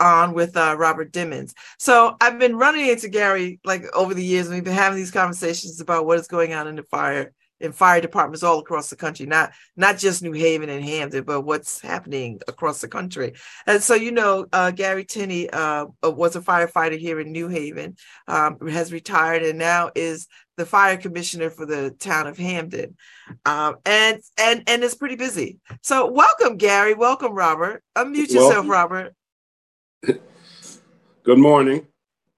on with uh, Robert Demmons. So I've been running into Garry like over the years, and we've been having these conversations about what is going on in the fire in fire departments all across the country, not not just New Haven and Hamden, but what's happening across the country. And so you know, uh, Garry Tinney uh, was a firefighter here in New Haven, um, has retired, and now is the fire commissioner for the town of Hamden, um, and and and is pretty busy. So welcome, Garry. Welcome, Robert. Unmute yourself, Welcome. Robert. Good morning.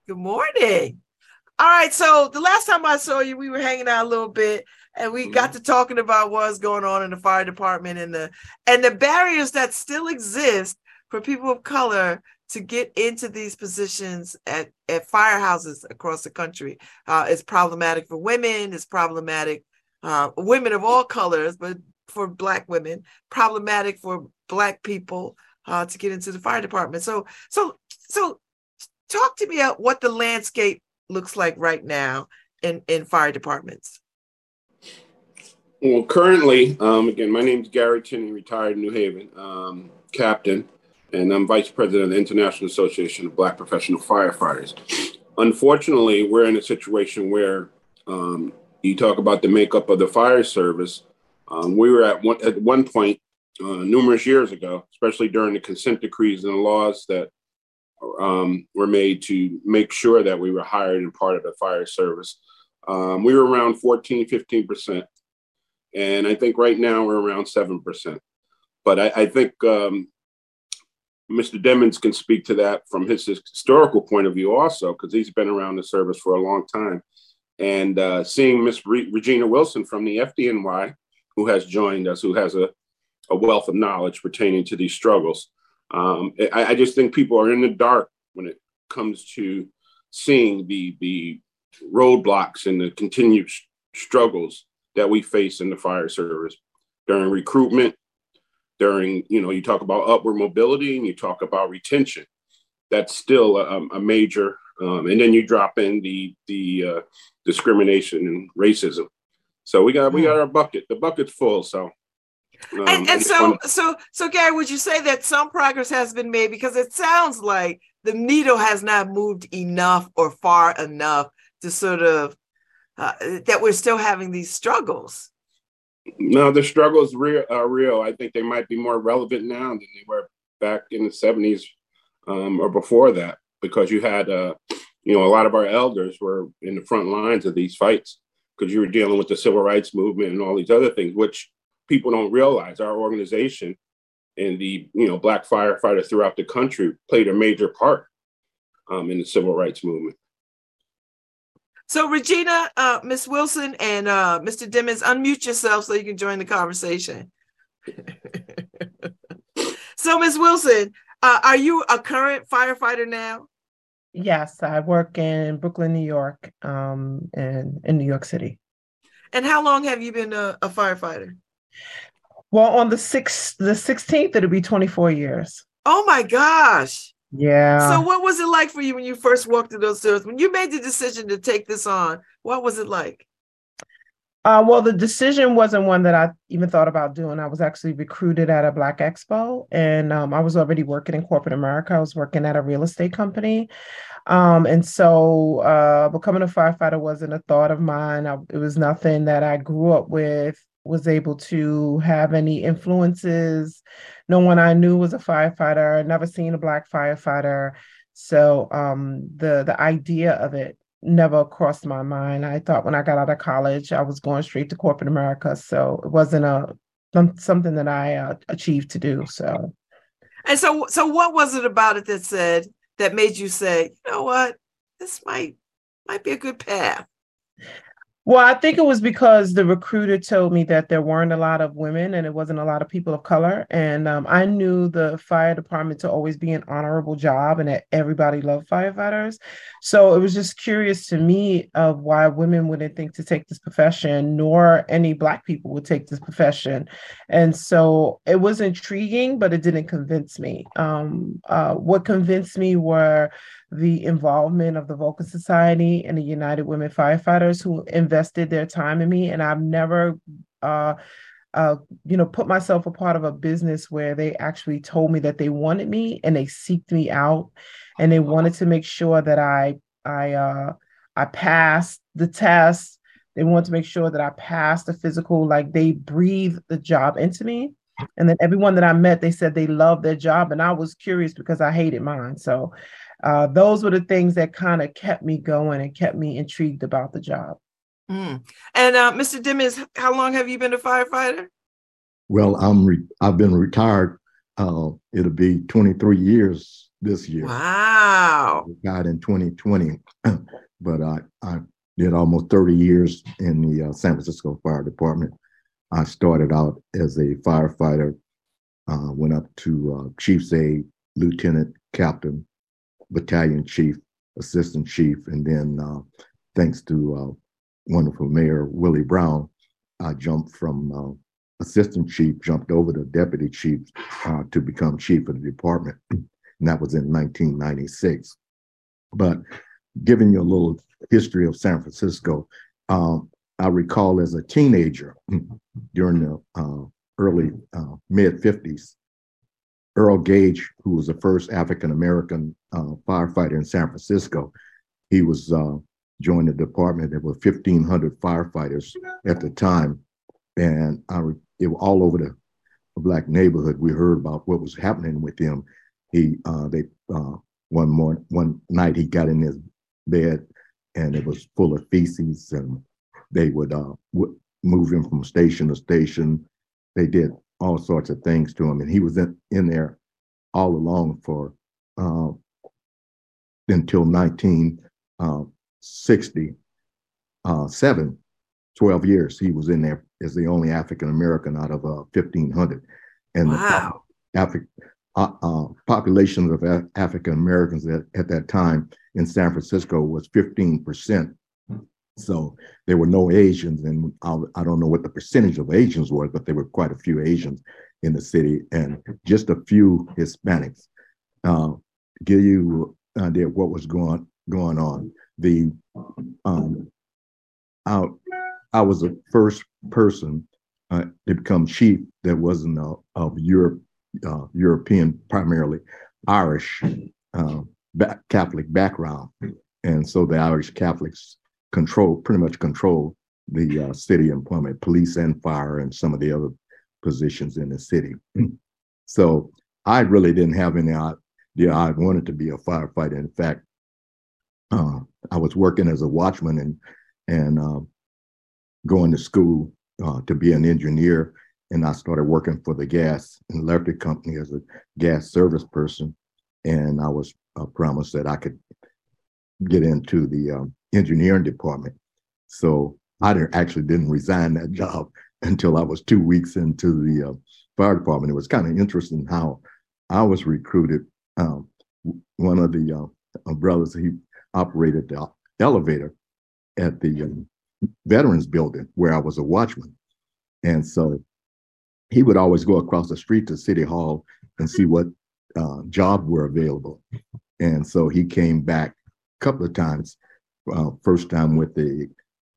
Good morning. All right. So the last time I saw you, we were hanging out a little bit and we got to talking about what's going on in the fire department and the and the barriers that still exist for people of color to get into these positions at, at firehouses across the country. Uh, it's problematic for women, it's problematic uh, women of all colors, but for black women, problematic for black people uh, to get into the fire department. So so so talk to me about what the landscape looks like right now in in fire departments. Well, currently, um, again, my name is Garry Tinney, retired New Haven um, captain, and I'm vice president of the International Association of Black Professional Firefighters. Unfortunately, we're in a situation where um, you talk about the makeup of the fire service. Um, we were at one at one point uh, numerous years ago, especially during the consent decrees and the laws that um, were made to make sure that we were hired and part of the fire service. Um, we were around 14, 15 percent and I think right now we're around seven percent. But I, I think um, Mr. Demmons can speak to that from his historical point of view also, because he's been around the service for a long time. And uh, seeing Miss Re- Regina Wilson from the FDNY, who has joined us, who has a, a wealth of knowledge pertaining to these struggles. Um, I, I just think people are in the dark when it comes to seeing the the roadblocks and the continued sh- struggles that we face in the fire service during recruitment, during, you know, you talk about upward mobility and you talk about retention. That's still a, a major, um, and then you drop in the the uh, discrimination and racism. So we got we got our bucket. The bucket's full. So um, and, and so so so Garry, would you say that some progress has been made because it sounds like the needle has not moved enough or far enough to sort of uh, that we're still having these struggles. No, the struggles real are real. I think they might be more relevant now than they were back in the seventies um, or before that, because you had, uh, you know, a lot of our elders were in the front lines of these fights because you were dealing with the civil rights movement and all these other things, which people don't realize. Our organization and the you know black firefighters throughout the country played a major part um, in the civil rights movement. So Regina, uh, Miss Wilson, and uh, Mr. Demmons, unmute yourself so you can join the conversation. so Miss Wilson, uh, are you a current firefighter now? Yes, I work in Brooklyn, New York, um, and in New York City. And how long have you been a, a firefighter? Well, on the sixth, the sixteenth, it'll be twenty-four years. Oh my gosh. Yeah. So what was it like for you when you first walked through those doors? When you made the decision to take this on, what was it like? Uh, well, the decision wasn't one that I even thought about doing. I was actually recruited at a Black Expo, and um, I was already working in corporate America. I was working at a real estate company, um, and so uh, becoming a firefighter wasn't a thought of mine. I, it was nothing that I grew up with. Was able to have any influences. No one I knew was a firefighter. Never seen a black firefighter. So um, the the idea of it never crossed my mind. I thought when I got out of college, I was going straight to corporate America. So it wasn't a something that I uh, achieved to do. So And so so what was it about it that said that made you say, you know what, this might might be a good path? Well, I think it was because the recruiter told me that there weren't a lot of women and it wasn't a lot of people of color. And um, I knew the fire department to always be an honorable job and that everybody loved firefighters. So it was just curious to me of why women wouldn't think to take this profession, nor any Black people would take this profession. And so it was intriguing, but it didn't convince me. Um, uh, what convinced me were the involvement of the Vulcan Society and the United Women Firefighters who invested their time in me. And I've never, uh, uh, you know, put myself a part of a business where they actually told me that they wanted me and they seeked me out and they wanted to make sure that I, I, uh, I passed the test. They wanted to make sure that I passed the physical, like they breathed the job into me. And then everyone that I met, they said they loved their job. And I was curious because I hated mine. So uh, those were the things that kind of kept me going and kept me intrigued about the job. Mm. And uh, Mr. Demmons, how long have you been a firefighter? Well, I'm re- I've been retired. Uh, it'll be 23 years this year. Wow. Got in 2020, but I, I did almost 30 years in the uh, San Francisco Fire Department. I started out as a firefighter, uh, went up to uh, chief's aide, lieutenant, captain, battalion chief, assistant chief, and then uh, thanks to uh, wonderful Mayor Willie Brown, I jumped from uh, assistant chief, jumped over to deputy chief uh, to become chief of the department, and that was in 1996. But giving you a little history of San Francisco, um, I recall as a teenager during the uh, early uh, mid 50s, Earl Gage, who was the first African American uh, firefighter in San Francisco, he was uh, joined the department. There were 1,500 firefighters at the time, and I re- it was all over the, the, black neighborhood. We heard about what was happening with him. He uh, they uh, one morning, one night he got in his bed, and it was full of feces, and they would uh, w- move him from station to station. They did all sorts of things to him. And he was in, in there all along for uh, until 1967, uh, 12 years. He was in there as the only African American out of uh, 1,500. And wow. the Afri- uh, uh, population of African Americans at, at that time in San Francisco was 15%. So there were no Asians, and I, don't know what the percentage of Asians was, but there were quite a few Asians in the city and just a few Hispanics. Uh, give you an idea of what was going going on. The um, I, I was the first person uh, to become chief that wasn't of Europe, uh, European, primarily Irish uh, Catholic background, and so the Irish Catholics control, pretty much control the uh, city employment, police and fire, and some of the other positions in the city. so I really didn't have any idea I wanted to be a firefighter. In fact, uh, I was working as a watchman and and uh, going to school uh, to be an engineer. And I started working for the gas and electric company as a gas service person. And I was uh, promised that I could get into the um, engineering department. So I didn't, actually didn't resign that job until I was two weeks into the uh, fire department. It was kind of interesting how I was recruited. Um, one of the uh, brothers, he operated the elevator at the um, Veterans Building where I was a watchman. And so he would always go across the street to City Hall and see what uh, jobs were available. And so he came back a couple of times uh, first time with the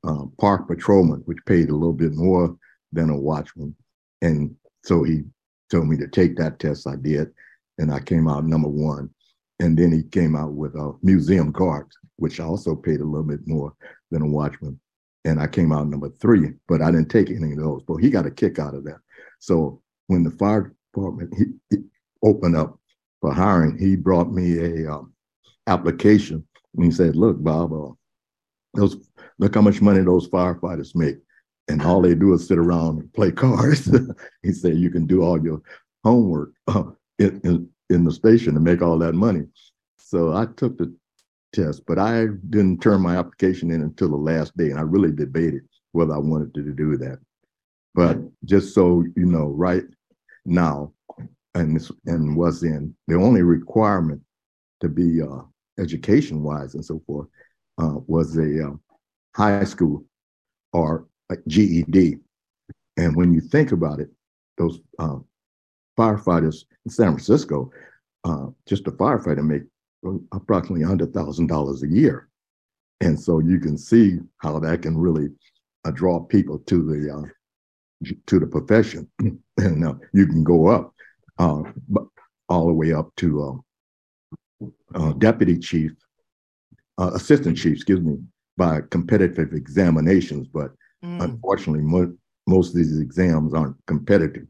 uh, park patrolman, which paid a little bit more than a watchman. And so he told me to take that test. I did, and I came out number one. And then he came out with a museum guard, which also paid a little bit more than a watchman. And I came out number three, but I didn't take any of those. But he got a kick out of that. So when the fire department he, he opened up for hiring, he brought me a um, application and he said, "Look, Bob, uh, those look how much money those firefighters make, and all they do is sit around and play cards." he said, "You can do all your homework uh, in, in, in the station to make all that money." So I took the test, but I didn't turn my application in until the last day, and I really debated whether I wanted to do that. But just so you know, right now, and and was in the only requirement to be uh, education wise and so forth uh, was a uh, high school or GED. And when you think about it, those uh, firefighters in San Francisco, uh, just a firefighter make approximately $100,000 a year. And so you can see how that can really uh, draw people to the uh, to the profession. and uh, you can go up uh, all the way up to uh, uh, deputy chief, assistant chief, excuse me, by competitive examinations. But mm. unfortunately, mo- most of these exams aren't competitive.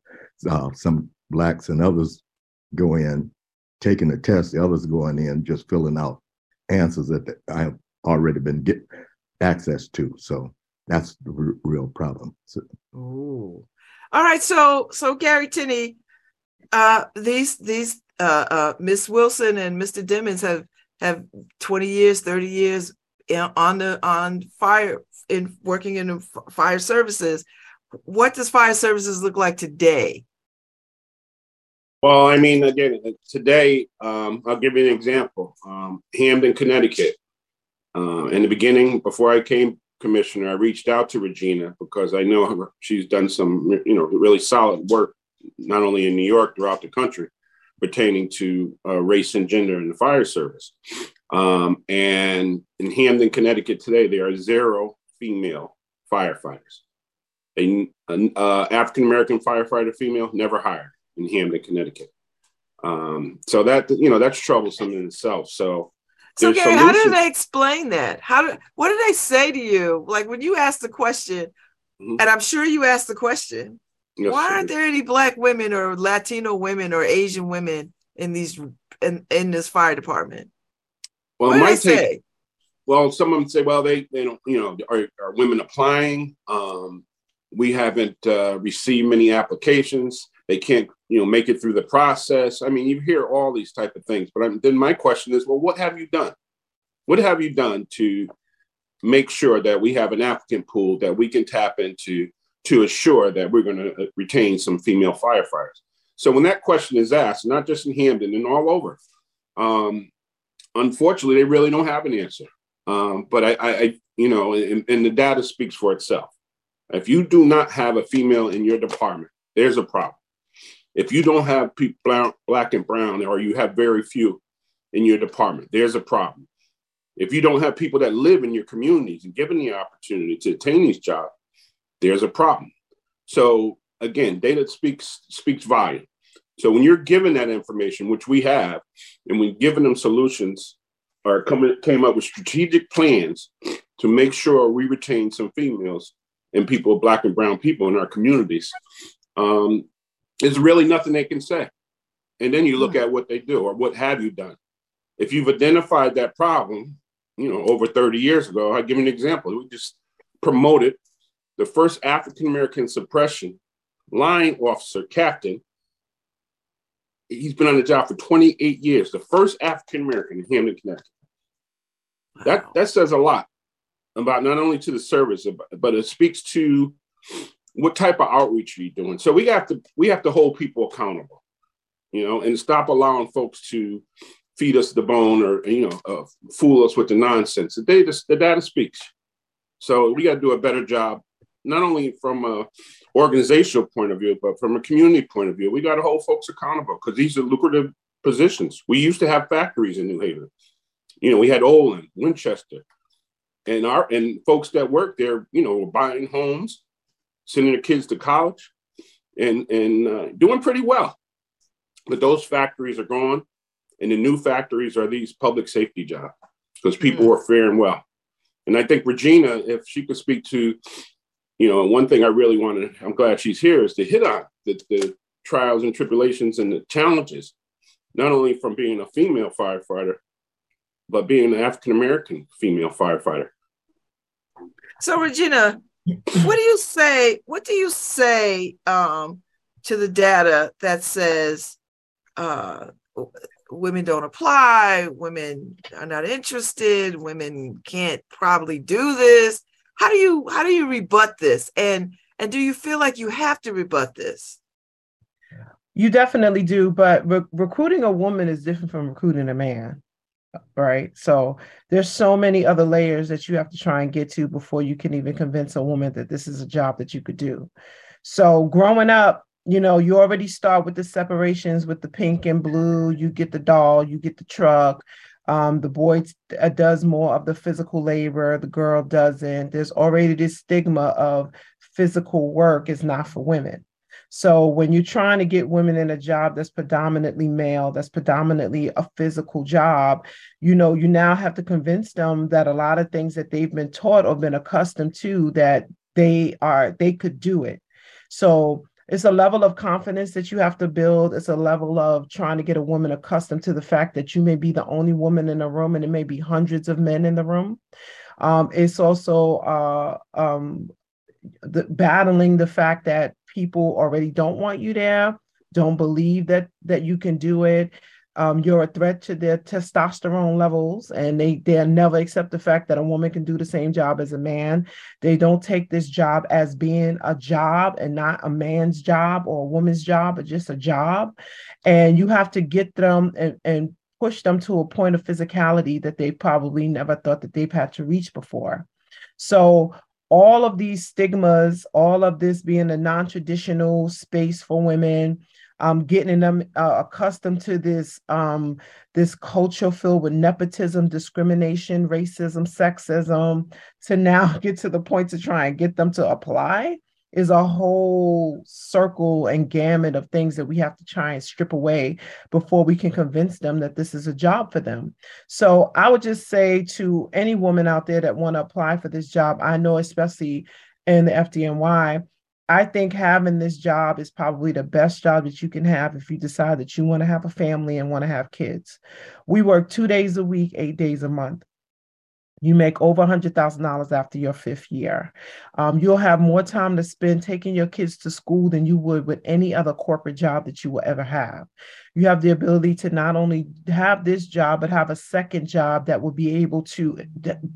some blacks and others go in taking the test, the others going in just filling out answers that I have already been get access to. So that's the r- real problem. So, Ooh. All right. So so Garry Tinney, uh, these these uh, uh, Miss Wilson and Mr. Demmons have have 20 years, 30 years on the on fire in working in fire services. What does fire services look like today? Well, I mean, again, today, um, I'll give you an example. Um, Hamden, Connecticut. Uh, in the beginning, before I came commissioner, I reached out to Regina because I know she's done some, you know, really solid work, not only in New York, throughout the country, pertaining to uh, race and gender in the fire service. Um, and in Hamden, Connecticut today, there are zero female firefighters. A uh, African American firefighter female never hired in Hamden, Connecticut. Um, so that you know that's troublesome in itself. So, so Garry, how do they explain that? How do what do they say to you? Like when you ask the question, mm-hmm. and I'm sure you asked the question, yes, why aren't there any black women or Latino women or Asian women in these in, in this fire department? Well, what they take, say? Well, some of them say, well, they they don't, you know, are, are women applying? Um, we haven't uh, received many applications they can't you know make it through the process i mean you hear all these type of things but I'm, then my question is well what have you done what have you done to make sure that we have an applicant pool that we can tap into to assure that we're going to uh, retain some female firefighters. So when that question is asked not just in hamden and all over um, unfortunately they really don't have an answer. Um, but I, I, you know and, and the data speaks for itself. If you do not have a female in your department there's a problem. If you don't have people black and brown, or you have very few in your department, there's a problem. If you don't have people that live in your communities and given the opportunity to attain these jobs, there's a problem. So again, data speaks speaks volume. So when you're given that information, which we have, and we've given them solutions or come, came up with strategic plans to make sure we retain some females and people, black and brown people in our communities, um, there's really nothing they can say. And then you look hmm. at what they do or what have you done. If you've identified that problem, you know, over 30 years ago, I'll give you an example. We just promoted the first African American suppression line officer captain. He's been on the job for 28 years, the first African American in Hamden, Connecticut. Wow. That that says a lot about not only to the service, but it speaks to what type of outreach are you doing? So we have to we have to hold people accountable, you know, and stop allowing folks to feed us the bone or you know uh, fool us with the nonsense. The data the data speaks. So we got to do a better job, not only from a organizational point of view, but from a community point of view. We got to hold folks accountable because these are lucrative positions. We used to have factories in New Haven. You know, we had Olin, Winchester, and our and folks that work there, you know, were buying homes sending their kids to college and, and uh, doing pretty well. But those factories are gone. And the new factories are these public safety jobs because people mm. are faring well. And I think Regina, if she could speak to, you know, one thing I really want to, I'm glad she's here, is to hit on the, the trials and tribulations and the challenges, not only from being a female firefighter, but being an African American female firefighter. So, Regina, what do you say? What do you say um, to the data that says uh, women don't apply, women are not interested, women can't probably do this. How do you how do you rebut this? And and do you feel like you have to rebut this? You definitely do, but re- recruiting a woman is different from recruiting a man, right? So there's so many other layers that you have to try and get to before you can even convince a woman that this is a job that you could do. So growing up, you know, you already start with the separations with the pink and blue. You get the doll, you get the truck. Um, the boy uh, does more of the physical labor, the girl doesn't. There's already this stigma of physical work is not for women. So when you're trying to get women in a job that's predominantly male, that's predominantly a physical job, you know, you now have to convince them that a lot of things that they've been taught or been accustomed to that they are they could do it. So it's a level of confidence that you have to build. It's a level of trying to get a woman accustomed to the fact that you may be the only woman in the room and it may be hundreds of men in the room. Um, it's also uh, um, the, battling the fact that people already don't want you there, don't believe that that you can do it. Um, you're a threat to their testosterone levels, and they they'll never accept the fact that a woman can do the same job as a man. They don't take this job as being a job and not a man's job or a woman's job, but just a job. And you have to get them and, and push them to a point of physicality that they probably never thought that they've had to reach before. So all of these stigmas, all of this being a non-traditional space for women, um, getting them uh, accustomed to this um, this culture filled with nepotism, discrimination, racism, sexism, to now get to the point to try and get them to apply is a whole circle and gamut of things that we have to try and strip away before we can convince them that this is a job for them. So I would just say to any woman out there that want to apply for this job, I know especially in the FDNY, I think having this job is probably the best job that you can have if you decide that you want to have a family and want to have kids. We work two days a week, eight days a month. You make over $100,000 after your fifth year. Um, you'll have more time to spend taking your kids to school than you would with any other corporate job that you will ever have. You have the ability to not only have this job, but have a second job that will be able to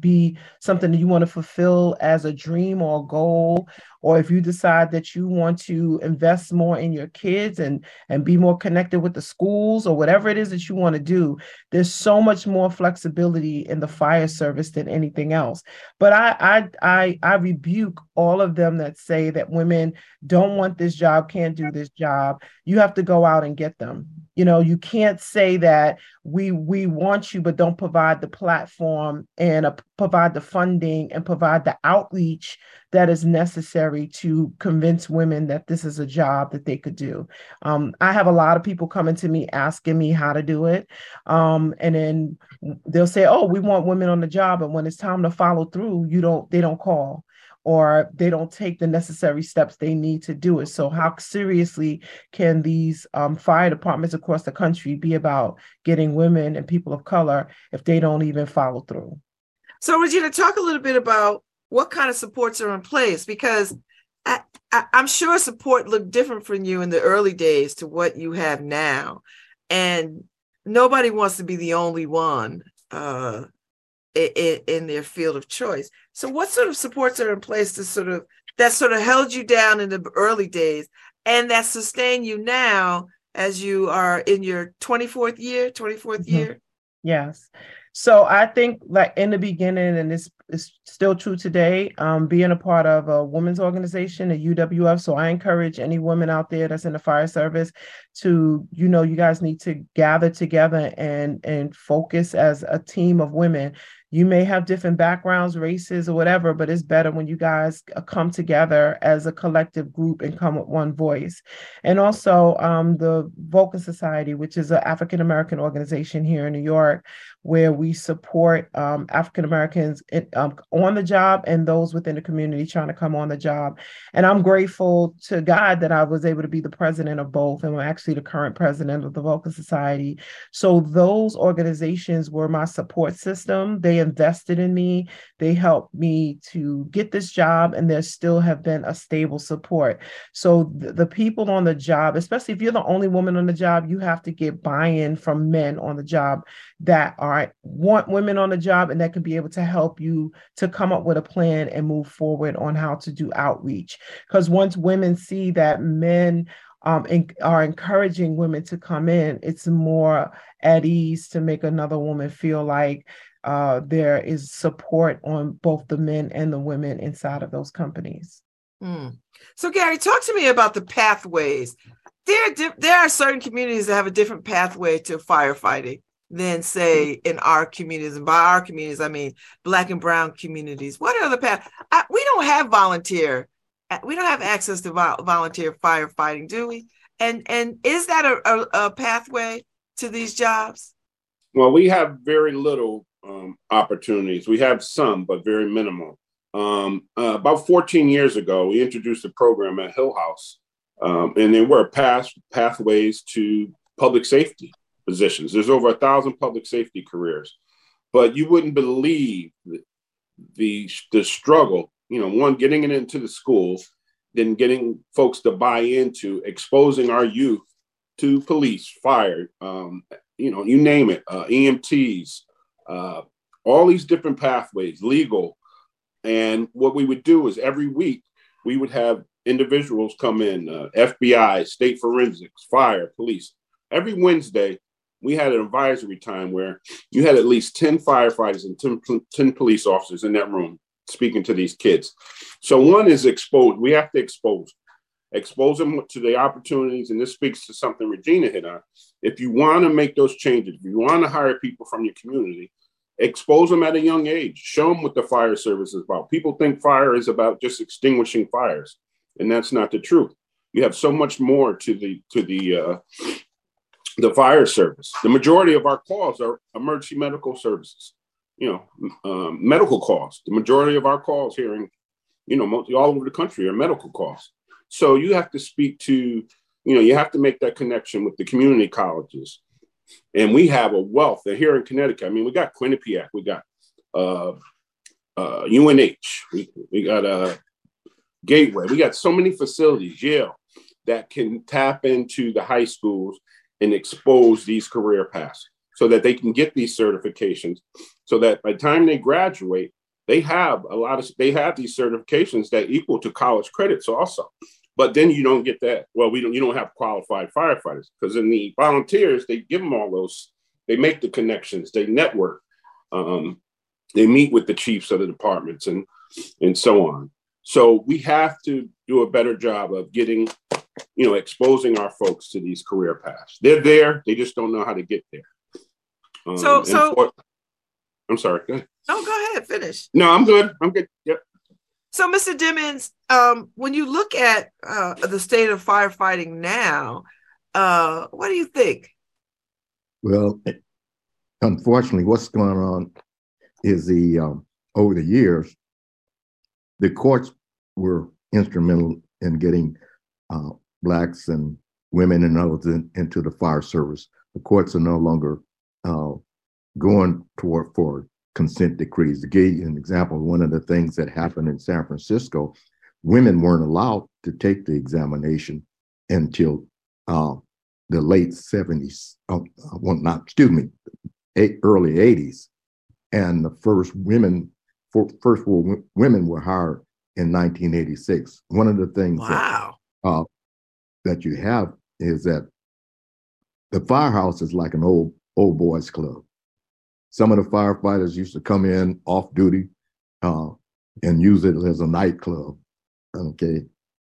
be something that you want to fulfill as a dream or a goal or if you decide that you want to invest more in your kids and and be more connected with the schools or whatever it is that you want to do there's so much more flexibility in the fire service than anything else. But i i i, I rebuke all of them that say that women don't want this job can't do this job. You have to go out and get them you know you can't say that we we want you but don't provide the platform and uh, provide the funding and provide the outreach that is necessary to convince women that this is a job that they could do. Um, i have a lot of people coming to me asking me how to do it. Um, and then they'll say oh we want women on the job and when it's time to follow through you don't they don't call or they don't take the necessary steps they need to do it. So, how seriously can these um, fire departments across the country be about getting women and people of color if they don't even follow through? So, Regina, talk a little bit about what kind of supports are in place because I, am sure support looked different from you in the early days to what you have now. And nobody wants to be the only one uh, in, in their field of choice. So, what sort of supports are in place to sort of that sort of held you down in the early days and that sustain you now as you are in your 24th year, 24th mm-hmm. year? Yes. So I think like in the beginning, and this is still true today, um, being a part of a women's organization, a UWF. So I encourage any woman out there that's in the fire service to, you know, you guys need to gather together and and focus as a team of women you may have different backgrounds, races, or whatever, but it's better when you guys uh, come together as a collective group and come with one voice. And also, um, the Vulcan Society, which is an African American organization here in New York, where we support um, African Americans um, on the job and those within the community trying to come on the job. And I'm grateful to God that I was able to be the president of both, and I'm actually the current president of the Vulcan Society. So those organizations were my support system. They invested in me. They helped me to get this job, and there still have been a stable support. So the, the people on the job, especially if you're the only woman on the job, you have to get buy-in from men on the job that are want women on the job and that can be able to help you to come up with a plan and move forward on how to do outreach. Because once women see that men um, are encouraging women to come in, it's more at ease to make another woman feel like uh, there is support on both the men and the women inside of those companies. Mm. So, Garry, talk to me about the pathways. There, there are certain communities that have a different pathway to firefighting than, say, in our communities. And by our communities, I mean Black and Brown communities. What are the path? I, we don't have volunteer we don't have access to volunteer firefighting, do we? And and is that a, a, a pathway to these jobs? Well, we have very little um, opportunities. We have some, but very minimal. Um, uh, about 14 years ago, we introduced a program at Hill House, um, and there were path, pathways to public safety positions. There's over a thousand public safety careers, but you wouldn't believe the, the, the struggle you know, one, getting it into the schools, then getting folks to buy into exposing our youth to police, fire, um, you know, you name it, uh, EMTs, uh, all these different pathways, legal. And what we would do is every week we would have individuals come in, uh, FBI, state forensics, fire, police. Every Wednesday, we had an advisory time where you had at least 10 firefighters and 10, 10 police officers in that room speaking to these kids. So one is exposed. We have to expose, expose them to the opportunities, and this speaks to something Regina hit on. If you want to make those changes, if you want to hire people from your community, expose them at a young age. Show them what the fire service is about. People think fire is about just extinguishing fires, and that's not the truth. You have so much more to the to the uh, the fire service. The majority of our calls are emergency medical services you know, um, medical calls The majority of our calls here in, you know, mostly all over the country are medical calls So you have to speak to, you know, you have to make that connection with the community colleges. And we have a wealth. Here in Connecticut, I mean, we got Quinnipiac, we got uh, uh, UNH, we, we got uh, Gateway, we got so many facilities, Yale, that can tap into the high schools and expose these career paths so that they can get these certifications so that by the time they graduate they have a lot of they have these certifications that equal to college credits also but then you don't get that well we don't you don't have qualified firefighters because in the volunteers they give them all those they make the connections they network um, they meet with the chiefs of the departments and and so on so we have to do a better job of getting you know exposing our folks to these career paths they're there they just don't know how to get there um, so, so for, I'm sorry. Go No, go ahead. Finish. No, I'm good. I'm good. Yep. So, Mr. Demmons, um, when you look at uh, the state of firefighting now, uh, what do you think? Well, unfortunately, what's going on is the um, over the years, the courts were instrumental in getting uh, blacks and women and others in, into the fire service. The courts are no longer uh, going toward for consent decrees. To give you an example, one of the things that happened in San Francisco, women weren't allowed to take the examination until uh, the late 70s, uh, well, not, excuse me, eight, early 80s. And the first women, for, first women were hired in 1986. One of the things wow. that, uh, that you have is that the firehouse is like an old old boys club. Some of the firefighters used to come in off duty uh, and use it as a nightclub. Okay.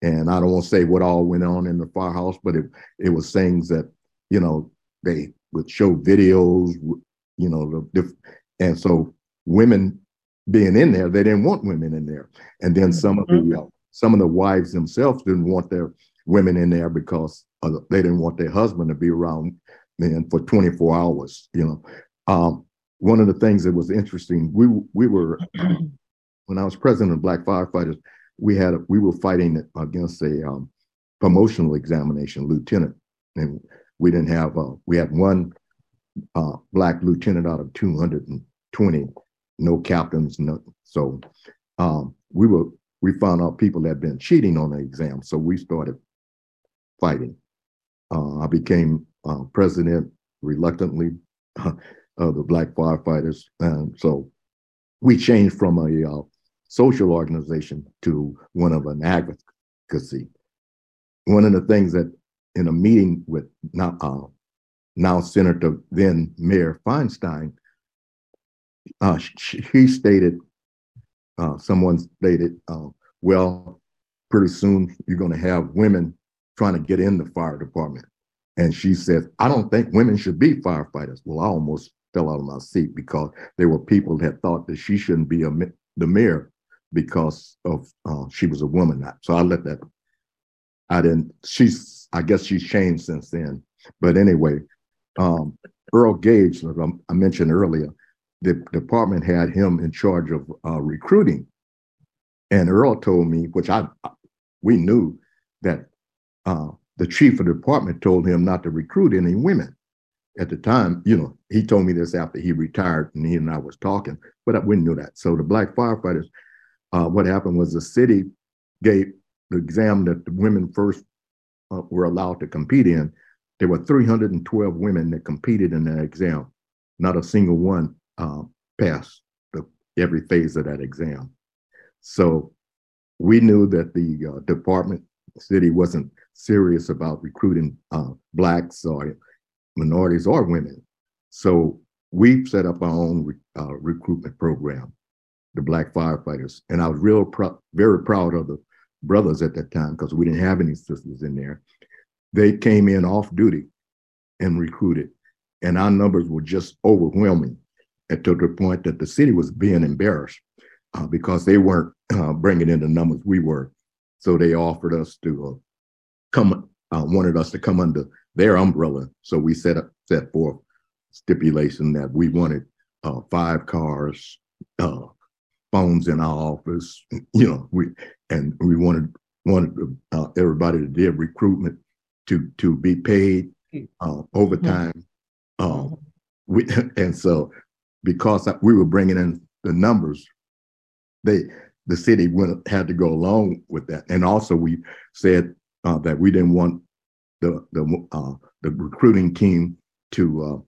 And I don't want to say what all went on in the firehouse, but it, it was things that, you know, they would show videos, you know, the, and so women being in there, they didn't want women in there. And then some of the mm-hmm. uh, some of the wives themselves didn't want their women in there because uh, they didn't want their husband to be around men for 24 hours. You know, um, one of the things that was interesting, we we were when I was president of Black Firefighters, we had a, we were fighting against a um, promotional examination lieutenant, and we didn't have uh, we had one uh, black lieutenant out of 220, no captains, no. So um, we were we found out people had been cheating on the exam, so we started fighting. Uh, I became uh, president reluctantly of the Black Firefighters, and so we changed from a uh, social organization to one of an advocacy. One of the things that in a meeting with now, uh, now Senator then Mayor Feinstein, uh, he stated, uh, someone stated, uh, well, pretty soon you're going to have women trying to get in the fire department. And she said, I don't think women should be firefighters. Well, I almost fell out of my seat because there were people that thought that she shouldn't be a, the mayor because of uh, she was a woman. So I let that. I didn't. She's. I guess she's changed since then. But anyway, um, Earl Gage, I mentioned earlier, the department had him in charge of uh, recruiting, and Earl told me, which I we knew that uh, the chief of the department told him not to recruit any women. At the time, you know, he told me this after he retired, and he and I was talking, but I, knew that. So the black firefighters, uh, what happened was the city gave the exam that the women first uh, were allowed to compete in. There were 312 women that competed in that exam. Not a single one uh, passed the, every phase of that exam. So we knew that the uh, department city wasn't serious about recruiting uh, blacks or minorities or women. So we've set up our own re- uh, recruitment program, the Black Firefighters, and I was real pr- very proud of the brothers at that time because we didn't have any sisters in there. They came in off duty and recruited, and our numbers were just overwhelming, and to the point that the city was being embarrassed uh, because they weren't uh, bringing in the numbers we were. So they offered us to uh, come, uh, wanted us to come under their umbrella. So we set up, set forth stipulation that we wanted uh, five cars, uh, phones in our office, you know, we and we wanted wanted uh, everybody to do recruitment to to be paid uh, overtime. Um, we and so because we were bringing in the numbers, they the city went had to go along with that. And also we said uh, that we didn't want the the uh, the recruiting team to uh,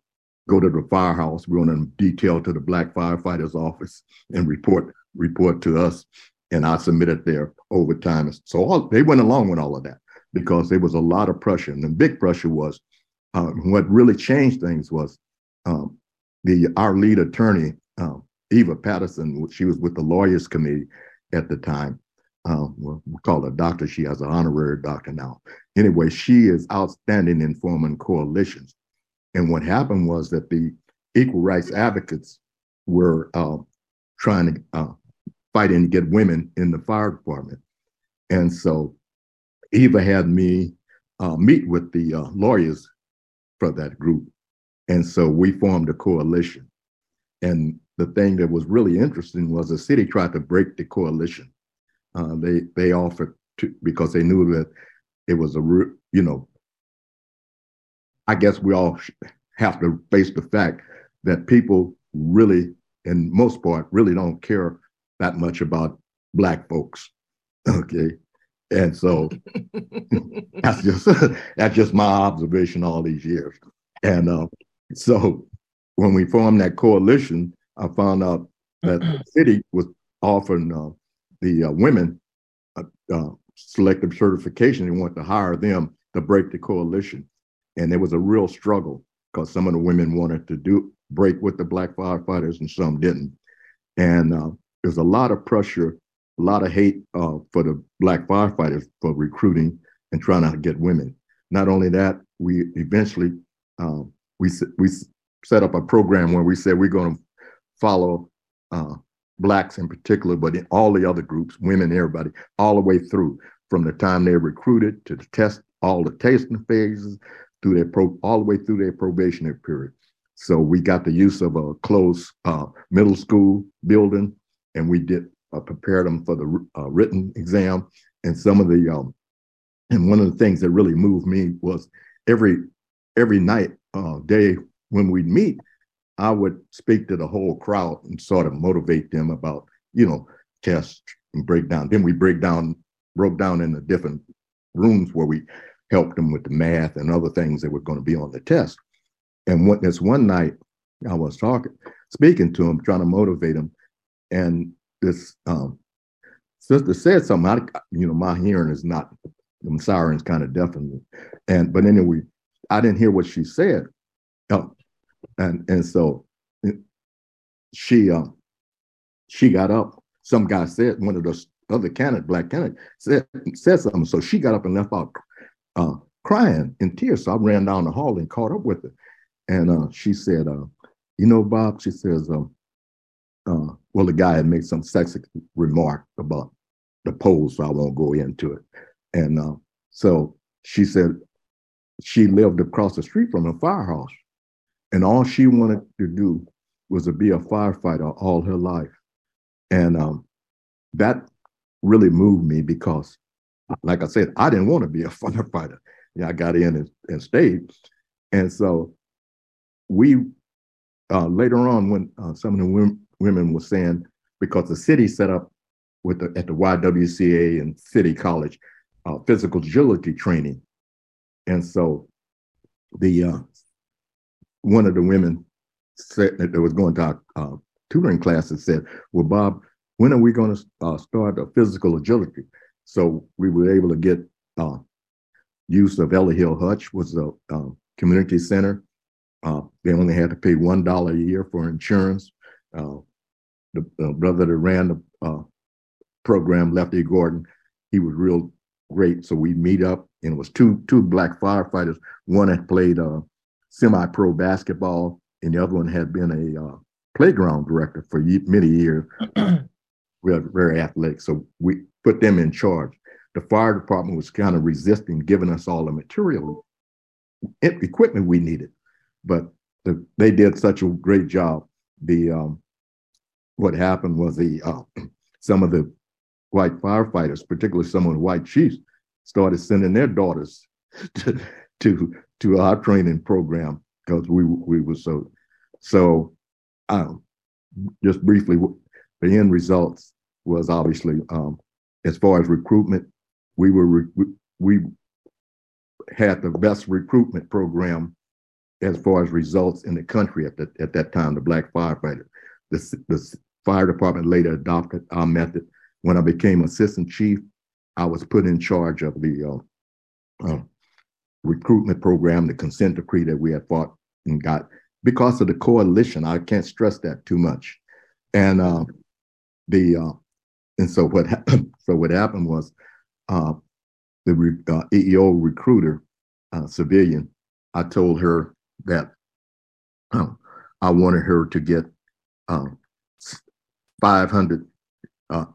go to the firehouse. We wanted them detailed to the black firefighters office and report report to us. And I submitted their overtime. So all, they went along with all of that because there was a lot of pressure. And the big pressure was uh, what really changed things was um, the our lead attorney, uh, Eva Paterson, she was with the lawyers committee at the time. Uh, we call her doctor. She has an honorary doctor now. Anyway, she is outstanding in forming coalitions. And what happened was that the equal rights advocates were uh, trying to uh, fight and get women in the fire department. And so Eva had me uh, meet with the uh, lawyers for that group. And so we formed a coalition. And the thing that was really interesting was the city tried to break the coalition. Uh, they they offered to because they knew that it was a you know. I guess we all have to face the fact that people really, in most part, really don't care that much about black folks. Okay, and so that's just that's just my observation all these years. And uh, so when we formed that coalition, I found out that the city was offering uh, the uh, women uh, uh, selective certification. They wanted to hire them to break the coalition, and there was a real struggle because some of the women wanted to do break with the black firefighters and some didn't. And uh, there's a lot of pressure, a lot of hate uh, for the black firefighters for recruiting and trying to get women. Not only that, we eventually we we set up a program where we said we're going to follow uh, blacks in particular, but in all the other groups, women, everybody, all the way through from the time they're recruited to the test, all the testing phases, through their pro, all the way through their probationary period. So we got the use of a closed uh, middle school building, and we did uh, prepare them for the uh, written exam. And some of the um, and one of the things that really moved me was every every night, uh, day when we'd meet, I would speak to the whole crowd and sort of motivate them about, you know, tests and break down. Then we break down, broke down into different rooms where we helped them with the math and other things that were going to be on the test. And what this one night I was talking, speaking to him, trying to motivate him, and this um, sister said something. I, you know, my hearing is not, the sirens kind of deafening, And but anyway, I didn't hear what she said. Oh, and and so she um she got up. Some guy said one of those other candidate, black candidate, said said something. So she got up and left out uh, crying in tears. So I ran down the hall and caught up with her. And uh, she said, uh, you know, Bob, she says, um, uh, well, the guy had made some sexist remark about the polls, so I won't go into it. And uh, so she said she lived across the street from a firehouse. And all she wanted to do was to be a firefighter all her life. And um, that really moved me because, like I said, I didn't want to be a firefighter. Yeah, I got in and, and stayed. And so we, uh, later on, when uh, some of the women, women were saying, because the city set up with the, at the YWCA and City College, uh, physical agility training. And so the uh, one of the women said that was going to our uh, tutoring classes said, "Well, Bob, when are we going to uh, start a physical agility?" So we were able to get uh, use of Ella Hill Hutch was a uh, community center. Uh, they only had to pay one dollar a year for insurance. Uh, the brother that ran the program, Lefty Gordon, he was real great. So we meet up, and it was two two black firefighters. One had played semi-pro basketball, and the other one had been a uh, playground director for many years. we are very athletic, so we put them in charge. The fire department was kind of resisting giving us all the material equipment we needed, but the, they did such a great job. The um, what happened was the uh, some of the white firefighters, particularly some of the white chiefs, started sending their daughters to to to our training program because we we were so so. Um, just briefly, the end results was obviously um, as far as recruitment, we were re- we had the best recruitment program as far as results in the country at that at that time. The black firefighter, the the fire department later adopted our method. When I became assistant chief, I was put in charge of the uh, uh, recruitment program, the consent decree that we had fought and got because of the coalition. I can't stress that too much. And uh, the uh, and so what happened? So what happened was uh, the re, uh, EEO recruiter, uh, civilian. I told her that um, I wanted her to get um, 500 uh,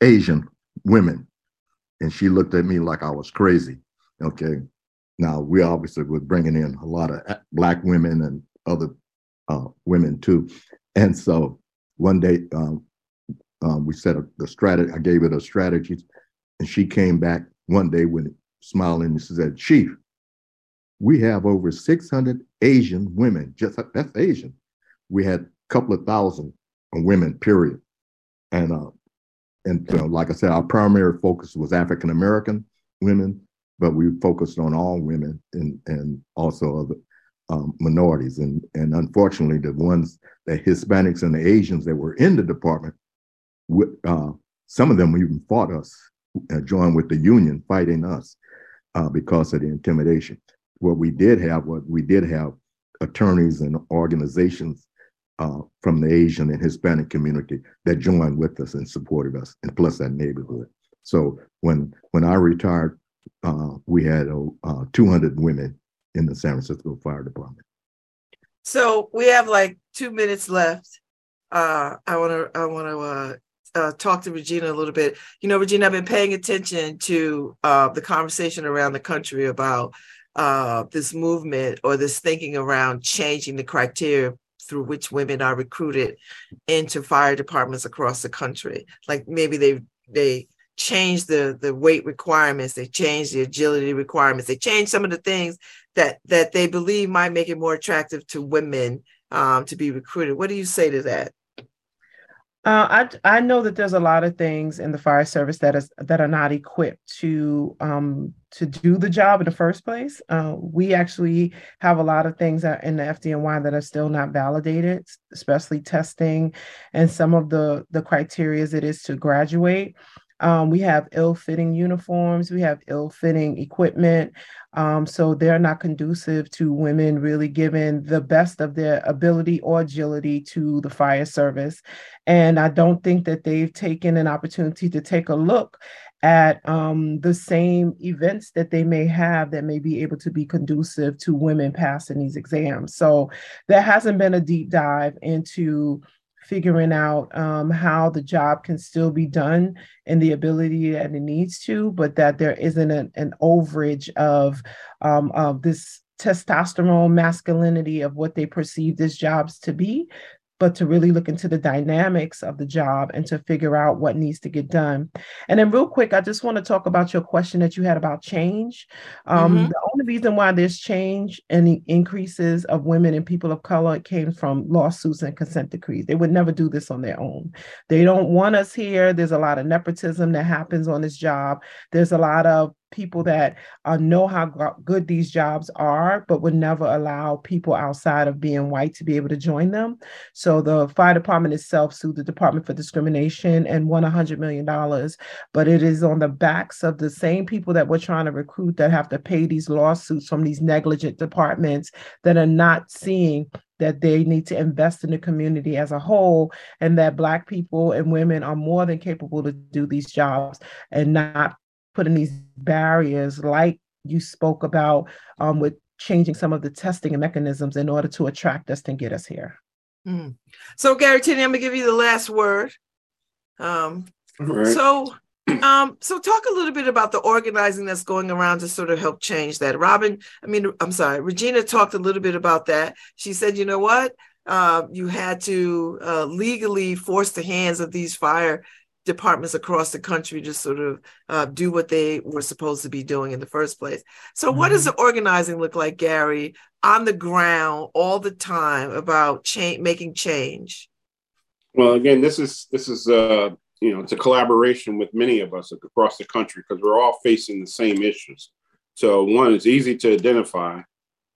Asian women, and she looked at me like I was crazy. Okay, now, we obviously were bringing in a lot of Black women and other uh, women too. And so one day um, um, we set a, the strategy, I gave it a strategy, and she came back one day with smiling and she said, Chief, we have over 600 Asian women, just that's Asian. We had a couple of thousand women, period. And uh, and you know, like I said, our primary focus was African American women, but we focused on all women and and also other um, minorities. And and unfortunately, the ones the Hispanics and the Asians that were in the department, uh, some of them even fought us, uh, joined with the union fighting us uh, because of the intimidation. What we did have, what we did have, attorneys and organizations uh, from the Asian and Hispanic community that joined with us and supported us, and plus that neighborhood. So when when I retired uh, we had uh, 200 women in the San Francisco Fire Department. So we have like two minutes left. Uh, I want to I want to uh, uh, talk to Regina a little bit. You know, Regina, I've been paying attention to uh, the conversation around the country about uh, this movement or this thinking around changing the criteria through which women are recruited into fire departments across the country. Like maybe they they changed the the weight requirements they changed the agility requirements they changed some of the things that that they believe might make it more attractive to women um, to be recruited. What do you say to that? Uh, I I know that there's a lot of things in the fire service that is that are not equipped to um, to do the job in the first place. Uh, we actually have a lot of things in the FDNY that are still not validated, especially testing and some of the the criteria it is to graduate. Um, we have ill-fitting uniforms, we have ill-fitting equipment. Um, so they're not conducive to women really giving the best of their ability or agility to the fire service. And I don't think that they've taken an opportunity to take a look at um, the same events that they may have that may be able to be conducive to women passing these exams. So there hasn't been a deep dive into figuring out um, how the job can still be done and the ability that it needs to, but that there isn't an, an overage of um, of this testosterone masculinity of what they perceive these jobs to be but to really look into the dynamics of the job and to figure out what needs to get done. And then, real quick, I just want to talk about your question that you had about change. Um, mm-hmm. The only reason why there's change and the increases of women and people of color came from lawsuits and consent decrees. They would never do this on their own. They don't want us here. There's a lot of nepotism that happens on this job. There's a lot of people that uh, know how good these jobs are, but would never allow people outside of being white to be able to join them. So the fire department itself sued the Department for Discrimination and won $100 million. But it is on the backs of the same people that we're trying to recruit that have to pay these lawsuits from these negligent departments that are not seeing that they need to invest in the community as a whole and that black people and women are more than capable to do these jobs and not putting these barriers like you spoke about um, with changing some of the testing and mechanisms in order to attract us and get us here. Mm. So Garry Tinney, I'm gonna give you the last word. Um, right. So, um, so talk a little bit about the organizing that's going around to sort of help change that. Robin, I mean, I'm sorry, Regina talked a little bit about that. She said, you know what? Uh, you had to uh, legally force the hands of these fire departments across the country to sort of uh, do what they were supposed to be doing in the first place. So, mm-hmm. what does mm-hmm. the organizing look like, Garry, on the ground all the time about change, making change? Well, again, this is this is uh, you know it's a collaboration with many of us across the country because we're all facing the same issues. So, one, it's easy to identify,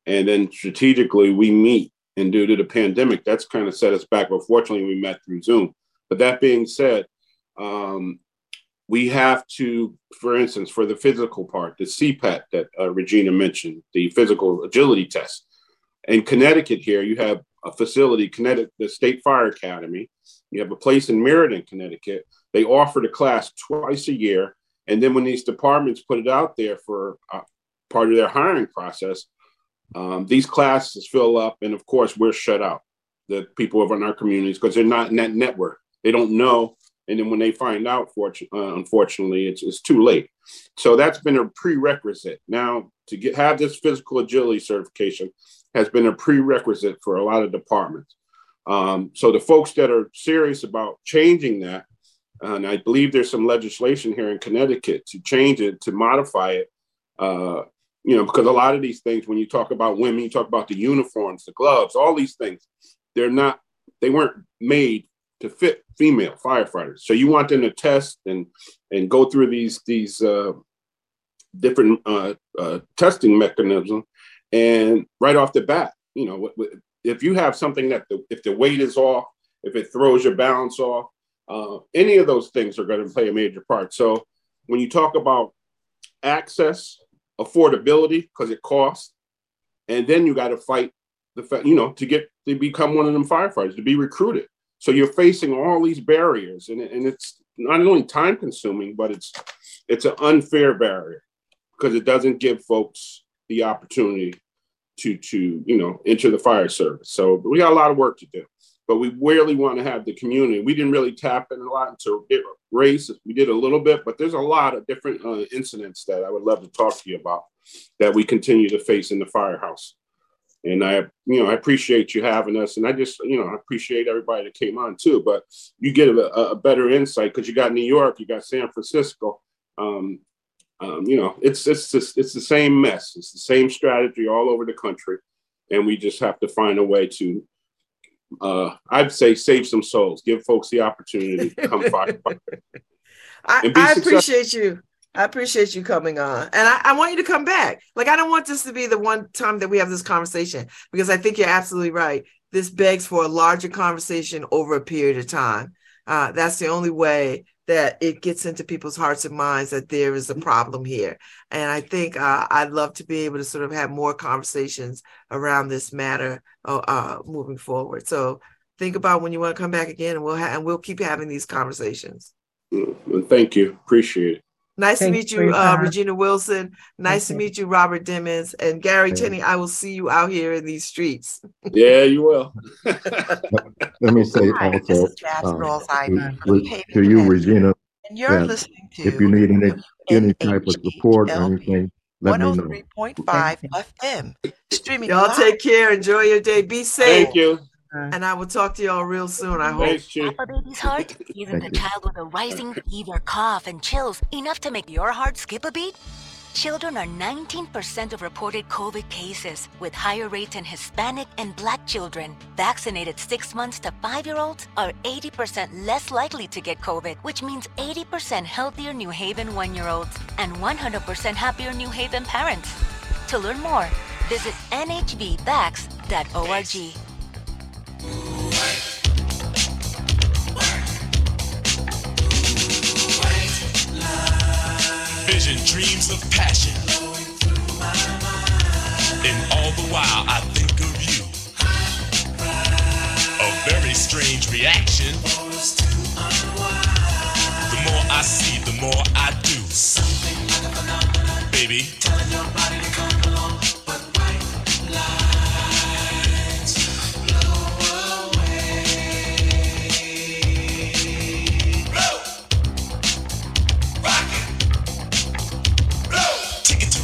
and then strategically we meet. And due to the pandemic, that's kind of set us back. But fortunately, we met through Zoom. But that being said, um, we have to, for instance, for the physical part, the CPAT that uh, Regina mentioned, the physical agility test. In Connecticut, here you have a facility, Connecticut, the State Fire Academy. You have a place in Meriden, Connecticut. They offer the class twice a year, and then when these departments put it out there for uh, part of their hiring process, um, these classes fill up, and of course, we're shut out. The people in our communities because they're not in that network. They don't know and then when they find out, uh, unfortunately, it's, it's too late. So that's been a prerequisite. Now, to get have this physical agility certification has been a prerequisite for a lot of departments. Um, so the folks that are serious about changing that, and I believe there's some legislation here in Connecticut to change it, to modify it, uh, you know, because a lot of these things, when you talk about women, you talk about the uniforms, the gloves, all these things, they're not, they weren't made to fit female firefighters. So you want them to test and and go through these these uh, different uh, uh, testing mechanisms, and right off the bat, you know, if you have something that the, if the weight is off, if it throws your balance off, uh, any of those things are going to play a major part. So when you talk about access, affordability, because it costs, and then you got to fight the you know, to get to become one of them firefighters, to be recruited. So you're facing all these barriers, and, and it's not only time consuming, but it's it's an unfair barrier because it doesn't give folks the opportunity to to you know enter the fire service. So we got a lot of work to do, but we really want to have the community. We didn't really tap in a lot into race. We did a little bit, but there's a lot of different uh, incidents that I would love to talk to you about that we continue to face in the firehouse. And I, you know, I appreciate you having us, and I just, you know, I appreciate everybody that came on too. But you get a, a better insight because you got New York, you got San Francisco. Um, um, you know, it's it's just, it's the same mess. It's the same strategy all over the country, and we just have to find a way to uh, I'd say save some souls, give folks the opportunity to come fight. I, I appreciate you. I appreciate you coming on. And I, I want you to come back. Like, I don't want this to be the one time that we have this conversation because I think you're absolutely right. This begs for a larger conversation over a period of time. Uh, that's the only way that it gets into people's hearts and minds that there is a problem here. And I think uh, I'd love to be able to sort of have more conversations around this matter uh, uh, moving forward. So think about when you want to come back again, and we'll ha- and we'll keep having these conversations. Thank you. Appreciate it. Nice Thank to meet you, uh. Regina Wilson. Nice to Thank you. meet you, Robert Demmons and Garry Yeah. Tinney. I will see you out here in these streets. Yeah, you will. Let me say Hi, this also, is Babz uh, Rawls to, Ivy. to- to you, Regina, And you're listening to if you need any, any type of support or anything, let me know. 103.5 FM. Streaming Y'all live take care. Enjoy your day. Be safe. Thank you. And I will talk to y'all real soon. I hope. Thanks, Chief. Stop a baby's heart? Isn't Thank the you. child with a rising fever, cough, and chills enough to make your heart skip a beat? Children are 19% of reported COVID cases, with higher rates in Hispanic and Black children. Vaccinated 6 months to 5 year olds are 80% less likely to get COVID, which means 80% healthier New Haven 1 year olds and 100% happier New Haven parents. To learn more, visit nhvvax.org. Vision, dreams of passion. And all the while I think of you. A very strange reaction. The more I see, the more I do. Baby.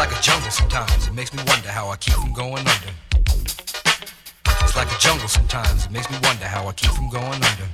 Like a jungle sometimes. It makes me wonder how I keep from going under. It's like a jungle sometimes. It makes me wonder how I keep from going under.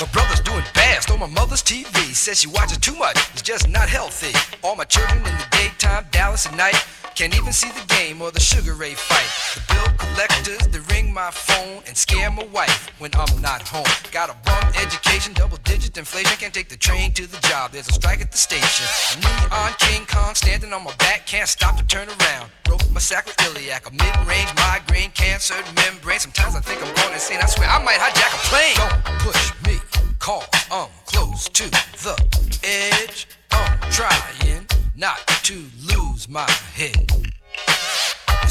My brother's doing bad, stole my mother's TV. Says she watches too much, it's just not healthy. All my children in the daytime, Dallas at night. Can't even see the game or the Sugar Ray fight. The bill collectors, ring my phone and scare my wife when I'm not home. Got a bum education, double digit inflation. Can't take the train to the job, there's a strike at the station. Neon King Kong standing on my back, can't stop to turn around. Broke my sacroiliac, a mid range migraine, cancer membrane. Sometimes I think I'm going insane, I swear I might hijack a plane. Don't push me, cause I'm close to the edge. I'm trying not to lose my head.